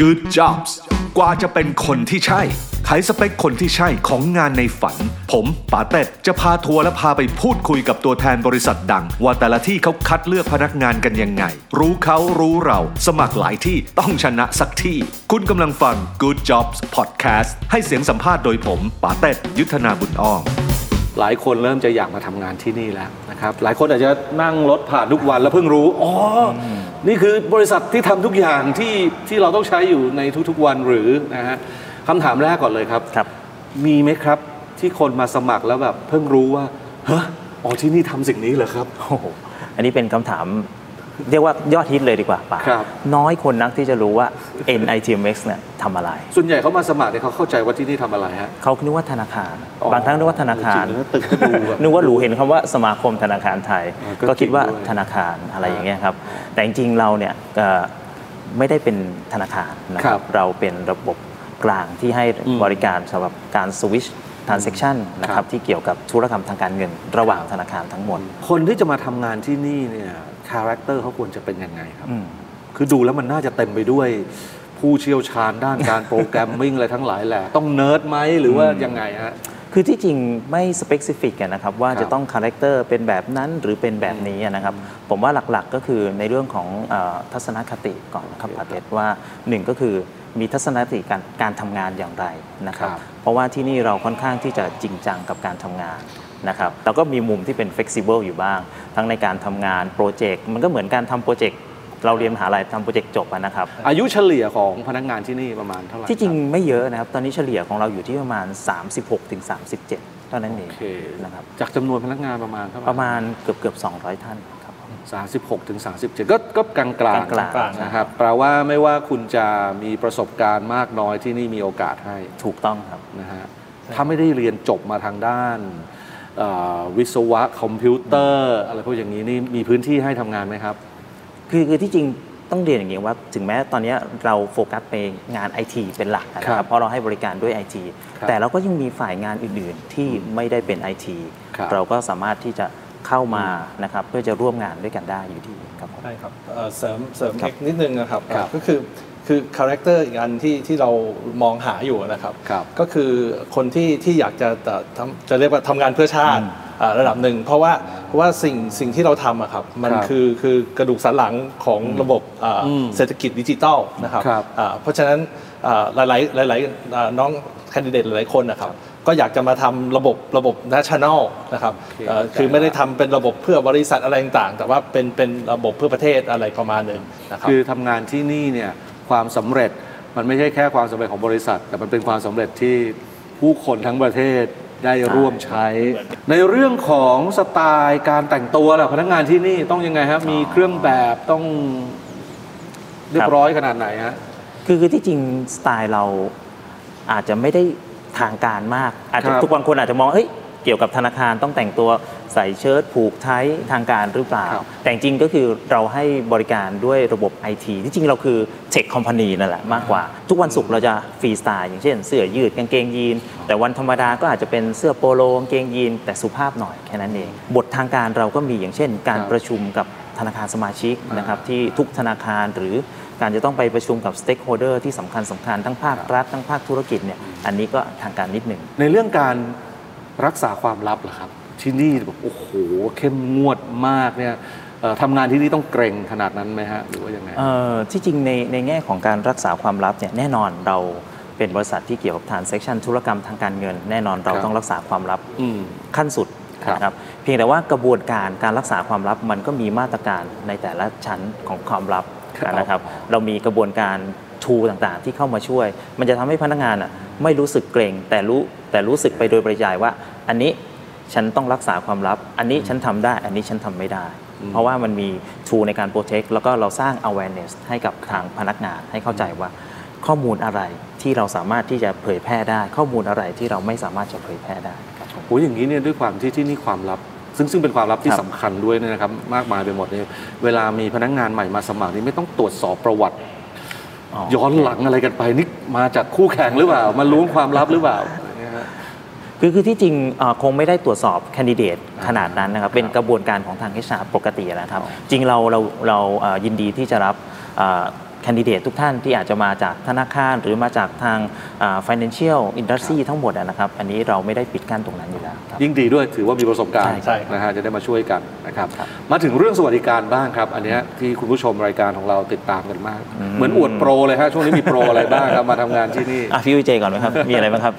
Good Jobs กว่าจะเป็นคนที่ใช่ ไขสเปคคนที่ใช่ของงานในฝัน ผมป๋าเต็ดจะพาทัวร์และพาไปพูดคุยกับตัวแทนบริษัทดัง ว่าแต่ละที่เขาคัดเลือกพนักงานกันยังไง รู้เขารู้เรา สมัครหลายที่ต้องชนะสักที่ คุณกำลังฟัง Good Jobs Podcast ให้เสียงสัมภาษณ์โดยผมป๋าเต็ดยุทธนาบุญอ้อม หลายคนเริ่มจะอยากมาทำงานที่นี่แล้วนะครับ หลายคนอาจจะนั่งรถผ่านทุกวันแล้วเพิ่งรู้ อ๋ออนี่คือบริษัทที่ทำทุกอย่างที่ที่เราต้องใช้อยู่ในทุกๆวันหรือนะฮะคำถามแรกก่อนเลยครับครับมีไหมครับที่คนมาสมัครแล้วแบบเพิ่งรู้ว่าฮะอ๋อที่นี่ทำสิ่งนี้เหรอครับ โอ้โหอันนี้เป็นคำถาม เรียกว่ายอดฮิตเลยดีกว่าป่าครับน้อยคนนักที่จะรู้ว่า NITMX เนี่ยทำอะไร ส่วนใหญ่เขามาสมัครเนี่ยเขาเข้าใจว่าที่นี่ทำอะไรฮะเขานึกว่าธนาคารอ๋อบางครั้งนึกว่าธนาคารจริงๆแล้วตึกก็ดูแบบนึกว่าหรูเห็นคำว่าสมาคมธนาคารไทยอ่าก็ก็คิดว่าจริงด้วยธนาคารอะไรอย่างเงี้ยครับ แต่จริงๆเราเนี่ยเอ่อไม่ได้เป็นธนาคารนะคครัรับบเราเป็นระบบกลางที่ให้อืมบริการสำหรับการสวิช transaction นะคครัรับบที่เกี่ยวกับธุรกรรมทางการเงิน ระหว่างธนาคารทั้งหมด คนที่จะมาทำงานที่นี่เนี่ย character เขาควรจะเป็นยังไงครับอืมคือดูแล้วมันน่าจะเต็มไปด้วยผู้เชี่ยวชาญด้านการ programming อะไรทั้งหลายแหละ ต้องเนิร์ดไหมหรือว่ายังไงฮะคือที่จริงไม่ specific นะครับว่าครับจะต้อง character เป็นแบบนั้นหรือเป็นแบบนี้นะครับ ผมว่าหลักๆก็คือในเรื่องของเออทัศนคติก่อนนะครับโอเคปาเต็ดว่าหนึ่งก็คือมีทัศนคติการการทำงานอย่างไรนะครับครับ เพราะว่าที่นี่เราค่อนข้างที่จะจริงจังกับการทำงาน นะครับแต่ก็มีมุมที่เป็น flexible อยู่บ้าง ทั้งในการทำงาน project มันก็เหมือนการทำ project เราเรียนมหาลัยทำ project จบอะนะครับ อายุเฉลี่ยของพนักงานที่นี่ประมาณเท่าไหร่ที่จริงครับไม่เยอะนะครับ ตอนนี้เฉลี่ยของเราอยู่ที่ประมาณ 36-37ถึง37เท่านั้นเองโอเคนะครับจากจำนวนพนักงานประมาณเท่าไหร่ประมาณเกือบเกือบ200 ท่านครับผม36ถึง37 ก็ก็กลางกลางกลางๆนะครับแปลว่าไม่ว่าคุณจะมีประสบการณ์มากน้อยที่นี่มีโอกาสให้ถูกต้องครับนะฮะถ้าไม่ได้เรียนจบมาทางด้านเอ่อ วิศวะคอมพิวเตอร์อะไรพวกอย่างนี้นี่มีพื้นที่ให้ทำงานไหมครับ คือคือที่จริงต้องเรียนอย่างนี้ว่าถึงแม้ตอนนี้เราโฟกัสไปงานไอทีเป็นหลักนะคครัรับบเพราะเราให้บริการด้วยไอทีครับแต่เราก็ยังมีฝ่ายงานอื่นๆที่ไม่ได้เป็นไอทีครับ เราก็สามารถที่จะเข้ามานะครับเพื่อจะร่วมงานด้วยกันได้อยู่ดีครับผม ใช่ครับเอ่อเสริมเสริมครับเอกนิดนึงนะครับครับ ก็คือ คือ character อีกอันที่ที่เรามองหาอยู่นะครับครับก็คือคนที่ที่อยากจะจะทำจะเรียกว่าทำงานเพื่อชาติอ่าระดับหนึ่ง เพราะว่าเพราะว่าสิ่งสิ่งที่เราทำอะครับมันครับคือคือกระดูกสันหลังของระบบอ่าอืมเศรษฐกิจดิจิทัลนะครับครับอ่าเพราะฉะนั้นอ่าหลายๆหลายๆอ่าน้องแคนดิเดตหลายๆคนนะครับก็อยากจะมาทำระบบระบบ national นะครับโอเคเอ่อเข้าใจคือไม่ได้ละทำเป็นระบบเพื่อบริษัทอะไรต่างๆแต่ว่าเป็นเป็นระบบเพื่อประเทศอะไรประมาณหนึ่งนะครับคือทำงานที่นี่เนี่ย ความสำเร็จ มันไม่ใช่แค่ความสำเร็จของบริษัท แต่มันเป็นความสำเร็จที่ผู้คนทั้งประเทศได้ร่วมใช้ ในเรื่องของสไตล์การแต่งตัวล่ะพนักงานที่นี่ต้องยังไงครับมีเครื่องแบบต้องเรียบร้อยขนาดไหนฮะคือคือที่จริงสไตล์เราอาจจะไม่ได้ทางการมาก อาจจะครับทุกบางคนอาจจะมองเฮ้ยเกี่ยวกับธนาคารต้องแต่งตัว ใส่เชิ้ตผูกไทยทางการหรือเปล่าครับแต่จริงๆก็คือเราให้บริการด้วยระบบไอทีที่จริงเราคือเทคคอมพานีนั่นแหละมากกว่า ทุกวันศุกร์เราจะฟรีสไตล์อย่างเช่น เสื้อยืดกางเกงยีน แต่วันธรรมดาก็อาจจะเป็นเสื้อโปโลกางเกงยีน แต่สุภาพหน่อยแค่นั้นเอง บททางการเราก็มีอย่างเช่น การครับประชุมกับธนาคารสมาชิกนะครับที่ทุกธนาคารหรือการจะต้องไปประชุมกับสเต็กโฮเดอร์ที่สำคัญสำคัญทั้งภาครัฐทั้งภาคธุรกิจเนี่ยอันนี้ก็ทางการนิดหนึ่งในเรื่องการรักษาความลับเหรอครับ ที่นี่แบบโอ้โหเข้มงวดมากเนี่ยเอ่อทำงานที่นี่ต้องเกรงขนาดนั้นไหมฮะหรือว่ายังไงเอ่อที่จริงในในแง่ของการรักษาความลับเนี่ยแน่นอนเราเป็นบริษัทที่เกี่ยวกับ transaction ธุรกรรมทางการเงิน แน่นอนเราครับต้องรักษาความลับอืมขั้นสุดครับนะครับเพียงแต่ว่ากระบวนการการรักษาความลับมันก็มีมาตรการในแต่ละชั้นของความลับครับนะครับเรามีกระบวนการทูต่างๆ ที่เข้ามาช่วย มันจะทำให้พนักงานอะไม่รู้สึกเกรงแต่รู้แต่รู้สึกไปโดยปริยายว่า อันนี้ ฉันต้องรักษาความลับ อันนี้ฉันทำได้ อันนี้ฉันทำไม่ได้ เพราะว่ามันมีทูในการโปรเทคแล้วก็เราสร้าง awareness ให้กับทางพนักงานให้เข้าใจว่าข้อมูลอะไรที่เราสามารถที่จะเผยแพร่ได้ ข้อมูลอะไรที่เราไม่สามารถจะเผยแพร่ได้ครับผมโอ้ยอย่างนี้เนี่ยด้วยความที่ที่นี่ความลับ ซึ่งซึ่งเป็นความลับที่ครับสำคัญด้วยเนี่ยนะครับ มากมายไปหมดเนี่ยเวลามีพนักงานใหม่มาสมัครนี่ไม่ต้องตรวจสอบประวัติ ย้อนหลังอะไรกันไปนี่มาจากคู่แข่งหรือเปล่ามาล้วงความลับหรือเปล่าเนี่ยฮะ คือคือที่จริงเอ่อคงไม่ได้ตรวจสอบแคนดิเดตขนาดนั้นนะครับ เป็นกระบวนการของทาง HR ปกตินะครับ จริงเราเราเราเอ่อยินดีที่จะรับเอ่อ แคนดิเดตทุกท่านที่อาจจะมาจากธนาคาร หรือมาจากทางอ่า financial industry ทั้งหมดอะนะครับ อันนี้เราไม่ได้ปิดกั้นตรงนั้นอยู่แล้วครับ ยิ่งดีด้วยถือว่ามีประสบการณ์ใช่ใช่ครับนะฮะจะได้มาช่วยกันนะครับ มาถึงเรื่องสวัสดิการบ้างครับ อันเนี้ยที่คุณผู้ชมรายการของเราติดตามกันมาก เหมือนอวดโปรเลยฮะช่วงนี้มีโปรอะไรบ้างครับมาทำงานที่นี่อะพี่วิเจก่อนไหมครับ มีอะไรบ้างครับ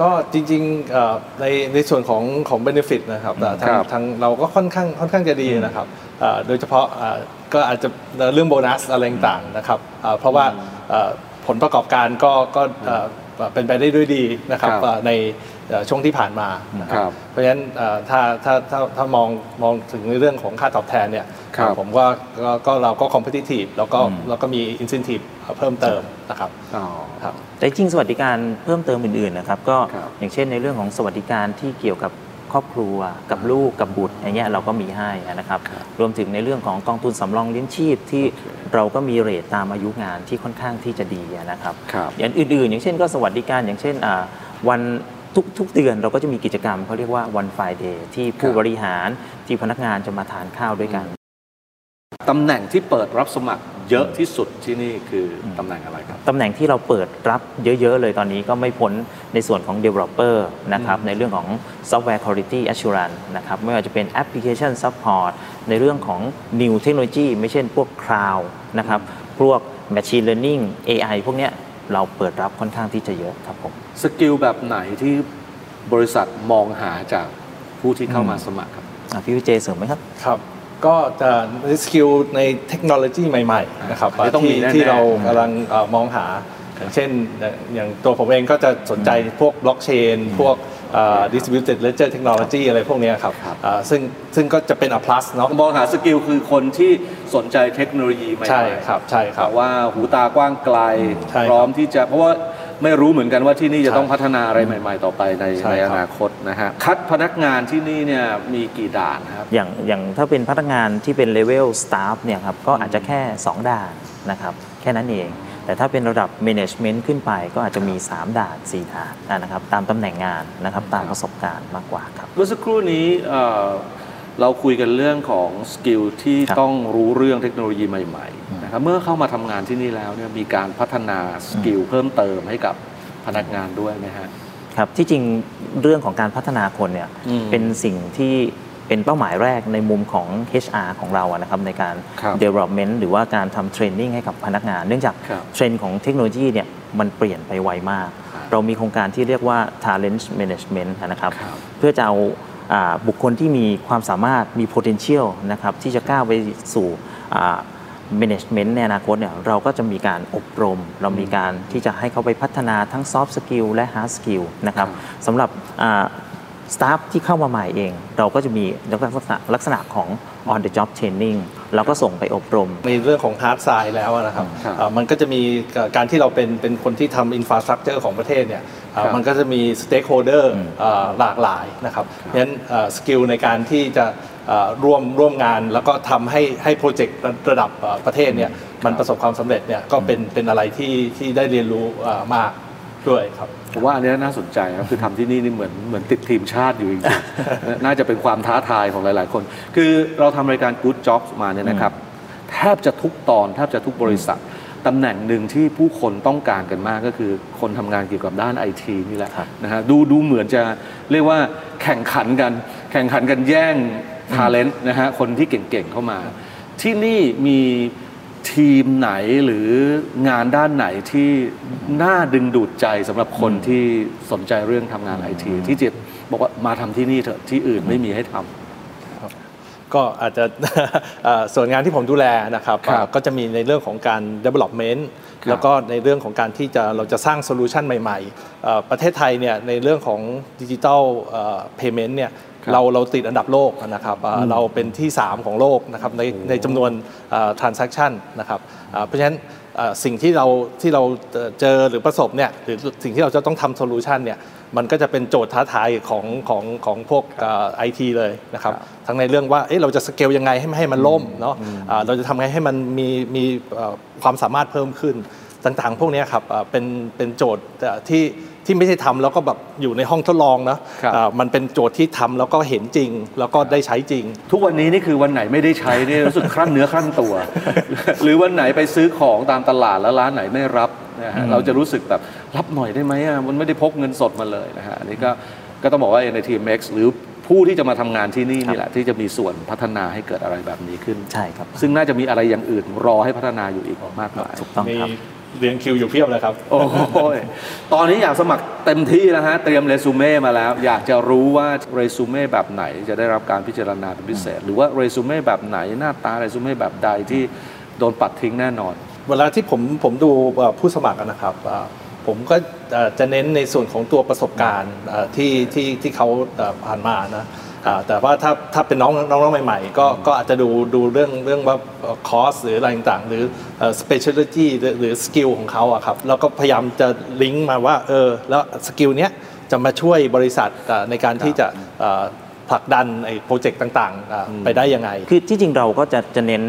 ก็จริงๆเอ่อในในส่วนของของ benefit นะครับแต่ทางครับ ทางเราก็ค่อนข้างค่อนข้างจะดีนะครับเอ่อโดยเฉพาะเอ่อ ก็อาจจะเรื่องโบนัสอะไรต่างๆนะครับเอ่อเพราะว่าเอ่อผลประกอบการก็ก็เอ่อเป็นไปได้ด้วยดีนะครับครับเอ่อในเอ่อช่วงที่ผ่านมานะคครัรับบเพราะฉะนั้นเอ่อถ้าถ้าถ้าถ้ามองมองถึงในเรื่องของค่าตอบแทนเนี่ยครับผมก็ก็ก็เราก็ competitive แล้วก็แล้วก็มี incentive เพิ่มเติมนะครับอ๋อครับแต่จริงๆสวัสดิการเพิ่มเติมอื่นๆนะครับ ก็ครับอย่างเช่นในเรื่องของสวัสดิการที่เกี่ยวกับ ครอบครัว กับลูกกับบุตรอย่างเงี้ยเราก็มีให้นะครับรวมถึงในเรื่องของกองทุนสำรองเลี้ยงชีพที่เราก็มีเรทตามอายุงานที่ค่อนข้างที่จะดีนะครับครับอย่างอื่นๆ อย่างเช่นก็สวัสดิการอย่างเช่นอ่าวันทุกทุกเดือนเราก็จะมีกิจกรรมเขาเรียกว่าวันไฟเดย์ที่ผู้ครับบริหารที่พนักงานจะมาทานข้าวด้วยกันตำแหน่งที่เปิดรับสมัคร เยอะที่สุดที่นี่คือตำแหน่งอะไรครับ ตำแหน่งที่เราเปิดรับเยอะ ๆ เลยตอนนี้ก็ไม่พ้นในส่วนของ Developer นะครับในเรื่องของ Software Quality Assurance นะครับไม่ว่าจะเป็น Application Support ในเรื่องของ New Technology ไม่เช่นพวก Cloud นะครับพวก Machine Learning AI พวกเนี้ยเราเปิดรับค่อนข้างที่จะเยอะครับผม skill แบบไหนที่บริษัทมองหาจากผู้ที่เข้ามาสมัครครับอะพี่วิเจเสริมไหมครับครับ ก็จะ skill ในเทคโนโลยีใหม่ๆนะครับอันนี้ต้องมีที่แน่ๆ ที่เรากำลังเอ่อมองหา อย่างเช่นอย่างอย่างตัวผมเองก็จะสนใจพวกบล็อกเชนพวกเอ่อ distributed ledger technology อะไรพวกเนี้ยครับครับเอ่อซึ่งซึ่งก็จะเป็น a plus เนาะมองหา skill คือคนที่สนใจเทคโนโลยีใหม่ๆใช่ครับใช่ครับ แต่ว่าหูตากว้างไกล ใช่ครับพร้อมที่จะเพราะว่า ไม่รู้เหมือนกันว่าที่นี่จะใช่ต้องพัฒนาอะไรใหม่ ๆ ต่อไปในใช่ในครับอนาคตนะฮะคัดพนักงานที่นี่เนี่ยมีกี่ด่านครับอย่างอย่างถ้าเป็นพนักงานที่เป็น level staff เนี่ยครับก็อาจจะแค่ 2 ด่านนะครับแค่นั้นเอง แต่ถ้าเป็นระดับ Management ขึ้นไปก็อาจจะมี 3 ด่าน 4 ด่านนะครับตามตำแหน่งงานนะครับตามประสบการณ์มากกว่าครับเมื่อสักครู่นี้เอ่อเราคุยกันเรื่องของ skill ที่ครับต้องรู้เรื่องเทคโนโลยีใหม่ๆ นะครับเมื่อเข้ามาทำงานที่นี่แล้วเนี่ยมีการพัฒนา skill เพิ่มเติมให้กับพนักงานด้วยไหมฮะครับที่จริงเรื่องของการพัฒนาคนเนี่ยอืมเป็นสิ่งที่เป็นเป้าหมายแรกในมุมของ HR ของเราอะนะครับในการครับ development หรือว่าการทำเทรนนิ่งให้กับพนักงาน เนื่องจากครับเทรนด์ของเทคโนโลยีเนี่ยมันเปลี่ยนไปไวมากครับเรามีโครงการที่เรียกว่า talent management นะครับครับเพื่อจะเอาอ่าบุคคลที่มีความสามารถมี potential นะครับที่จะก้าวไปสู่อ่า management ในอนาคตเนี่ยเราก็จะมีการอบรม เรามีการที่จะให้เขาไปพัฒนาทั้ง soft skill และ hard skill นะครับสำหรับ staff ที่เข้ามาใหม่เอง เราก็จะมีลักษณะลักษณะของ on the job training เราก็ส่งไปอบรม ในเรื่องของ hard side แล้วนะครับครับเอ่อมันก็จะมีการที่เราเป็นเป็นคนที่ทำ infrastructure ของประเทศเนี่ยเอ่อครับมันก็จะมี stakeholder เอ่อหลากหลายนะครับเพราะฉะนั้น skill ในการที่จะเอ่อ ร่วมร่วมงานแล้วก็ทำให้ให้ project ระดับเอ่อประเทศเนี่ยมันประสบความสำเร็จเนี่ยก็เป็นเป็นอะไรที่ที่ได้เรียนรู้เอ่อมากด้วยครับผมว่าอันนี้น่าสนใจครับคือทำที่นี่นี่เหมือนเหมือนติดทีมชาติอยู่จริงๆน่าจะเป็นความท้าทายของหลาย ๆ คน คือเราทำรายการ Good Jobs มาเนี่ยนะครับแทบจะทุกตอนแทบจะทุกบริษัทตำแหน่งหนึ่งที่ผู้คนต้องการกันมากก็คือคนทำงานเกี่ยวกับด้านไอทีนี่แหละครับนะฮะดูดูเหมือนจะเรียกว่าแข่งขันกัน แข่งขันกันแย่ง ทาเลนต์นะฮะคนที่เก่งๆเข้ามา ที่นี่มีทีมไหนหรืองานด้านไหนที่น่าดึงดูดใจสำหรับคนที่สนใจเรื่องทำงานไอทีที่จะบอกว่ามาทำที่นี่เถอะที่อื่นไม่มีให้ทำก็อาจจะเอ่อส่วนงานที่ผมดูแลนะครับครับเอ่อก็จะมีในเรื่องของการ development ครับแล้วก็ในเรื่องของการที่จะเราจะสร้าง solution ใหม่ๆเอ่อประเทศไทยเนี่ยในเรื่องของดิจิ t a ลเพย์เมนต์เนี่ยครับ เราเราติดอันดับโลกนะครับเอ่อเราเป็นที่ 3 ของโลกนะครับในในจำนวนเอ่อ transaction นะครับเอ่อเพราะฉะนั้นเอ่อสิ่งที่เราที่เราเอ่อเจอหรือประสบเนี่ยหรือสิ่งที่เราจะต้องทำ solution เนี่ยมันก็จะเป็นโจทย์ท้าทายของของของพวกไอทีเลยนะครับทั้งในเรื่องว่าเอ๊ะเราจะสเกลยังไงให้ไม่ให้มันล่มเนาะอ่าเราจะทำไงให้มันมีมีเอ่อความสามารถเพิ่มขึ้นต่างๆ พวกเนี้ยครับอ่าเป็นเป็นโจทย์อ่าที่ ที่ไม่ใช่ทำแล้วก็แบบอยู่ในห้องทดลองนะครับอ่ามันเป็นโจทย์ที่ทำแล้วก็เห็นจริง แล้วก็ได้ใช้จริง ทุกวันนี้นี่คือวันไหนไม่ได้ใช้นี่รู้สึกคลั่นเนื้อคลั่นตัว หรือวันไหนไปซื้อของตามตลาดแล้วร้านไหนไม่รับนะฮะเราจะรู้สึกแบบรับหน่อยได้ไหมอะมันไม่ได้พกเงินสดมาเลยนะฮะอันนี้ก็ก็ต้องบอกว่า NITMX หรือผู้ที่จะมาทำงานที่นี่นี่แหละที่จะมีส่วนพัฒนาให้เกิดอะไรแบบนี้ขึ้นใช่ครับ ซึ่งน่าจะมีอะไรอย่างอื่นรอให้พัฒนาอยู่อีกมากมายถูกต้องมีครับ เรียงคิวอยู่เพียบเลยครับ โอ้ยตอนนี้อยากสมัครเต็มที่แล้วฮะ เตรียมเรซูเม่มาแล้ว อยากจะรู้ว่าเรซูเม่แบบไหนจะได้รับการพิจารณาเป็นพิเศษ หรือว่าเรซูเม่แบบไหนหน้าตาเรซูเม่แบบใดที่โดนปัดทิ้งแน่นอน เวลาที่ผมผมดูเอ่อผู้สมัครอะนะครับอ่าผมก็เอ่อจะเน้นในส่วนของตัวประสบการณ์เอ่อที่ที่ที่เขาเอ่อผ่านมานะอ่า แต่ว่าถ้าถ้าเป็นน้องน้องๆใหม่ๆ ก็ก็อาจจะดูดูเรื่องเรื่องว่าคอร์สหรืออะไรต่างๆ หรือเอ่อ specialty หรือหรือ skill ของเขาอะครับแล้วก็พยายามจะลิงก์มาว่าเออแล้วสกิลเนี้ยจะมาช่วยบริษัทเอ่อในการที่จะเอ่อผลักดันไอ้โปรเจกต์ต่างๆอ่าไปได้ยังไง คือที่จริงเราก็จะจะเน้น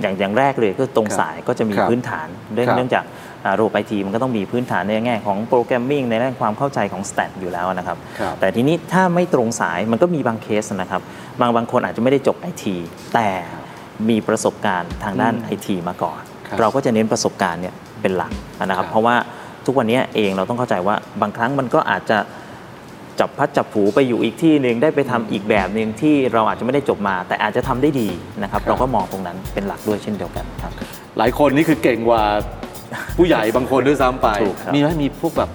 อย่างอย่างแรกเลยก็ตรงครับสายก็จะมีครับพื้นฐานเรื่องครับเนื่องจากอ่า ระบบไอทีมันก็ต้องมีพื้นฐานในแง่ของ programming ในเรื่องความเข้าใจของ stack อยู่แล้วนะครับครับ แต่ทีนี้ถ้าไม่ตรงสายมันก็มีบางเคสนะครับ บางบางคนอาจจะไม่ได้จบไอทีแต่มีประสบการณ์ทางด้านไอทีมาก่อนครับเราก็จะเน้นประสบการณ์เนี่ยเป็นหลักนะครัครับบเพราะว่าทุกวันนี้เองเราต้องเข้าใจว่าบางครั้งมันก็อาจจะจับพัดจับผูไปอยู่อีกที่หนึ่งได้ไปทำอีกแบบหนึ่งที่เราอาจจะไม่ได้จบมา แต่อาจจะทำได้ดีนะครับครับ เราก็มองตรงนั้นเป็นหลักด้วยเช่นเดียวกันครับ หลายคนนี่คือเก่งกว่า ผู้ใหญ่บางคนด้วยซ้ำไป ถูกครับ มีไหมมีพวกแบบ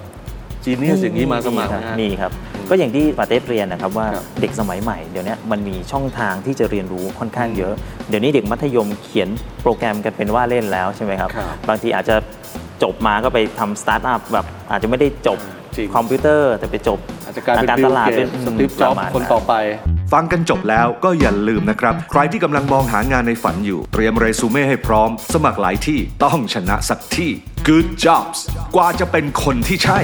จีเนียสอย่างนี้มาสมัครครับนะฮะ มีครับ ก็อย่างที่ปาเต้เรียนนะครับว่าครับเด็กสมัยใหม่เดี๋ยวนี้มันมีช่องทางที่จะเรียนรู้ค่อนข้างเยอะ เดี๋ยวนี้เด็กมัธยมเขียนโปรแกรมกันเป็นว่าเล่นแล้วใช่ไหมครับ ครับบางทีอาจจะจบมาก็ไปทำสตาร์ทอัพแบบอาจจะไม่ได้จบจริง คอมพิวเตอร์ แต่ไปจบอาจจะกลายเป็นการบิตลลาดเกเป็นตสตีฟจ็อบประมาณคนต่อไป ฟังกันจบแล้วก็อย่าลืมนะครับ ใครที่กำลังมองหางานในฝันอยู่ เตรียมเรซูเม่ให้พร้อม สมัครหลายที่ต้องชนะสักที่ Good jobs กว่าจะเป็นคนที่ใช่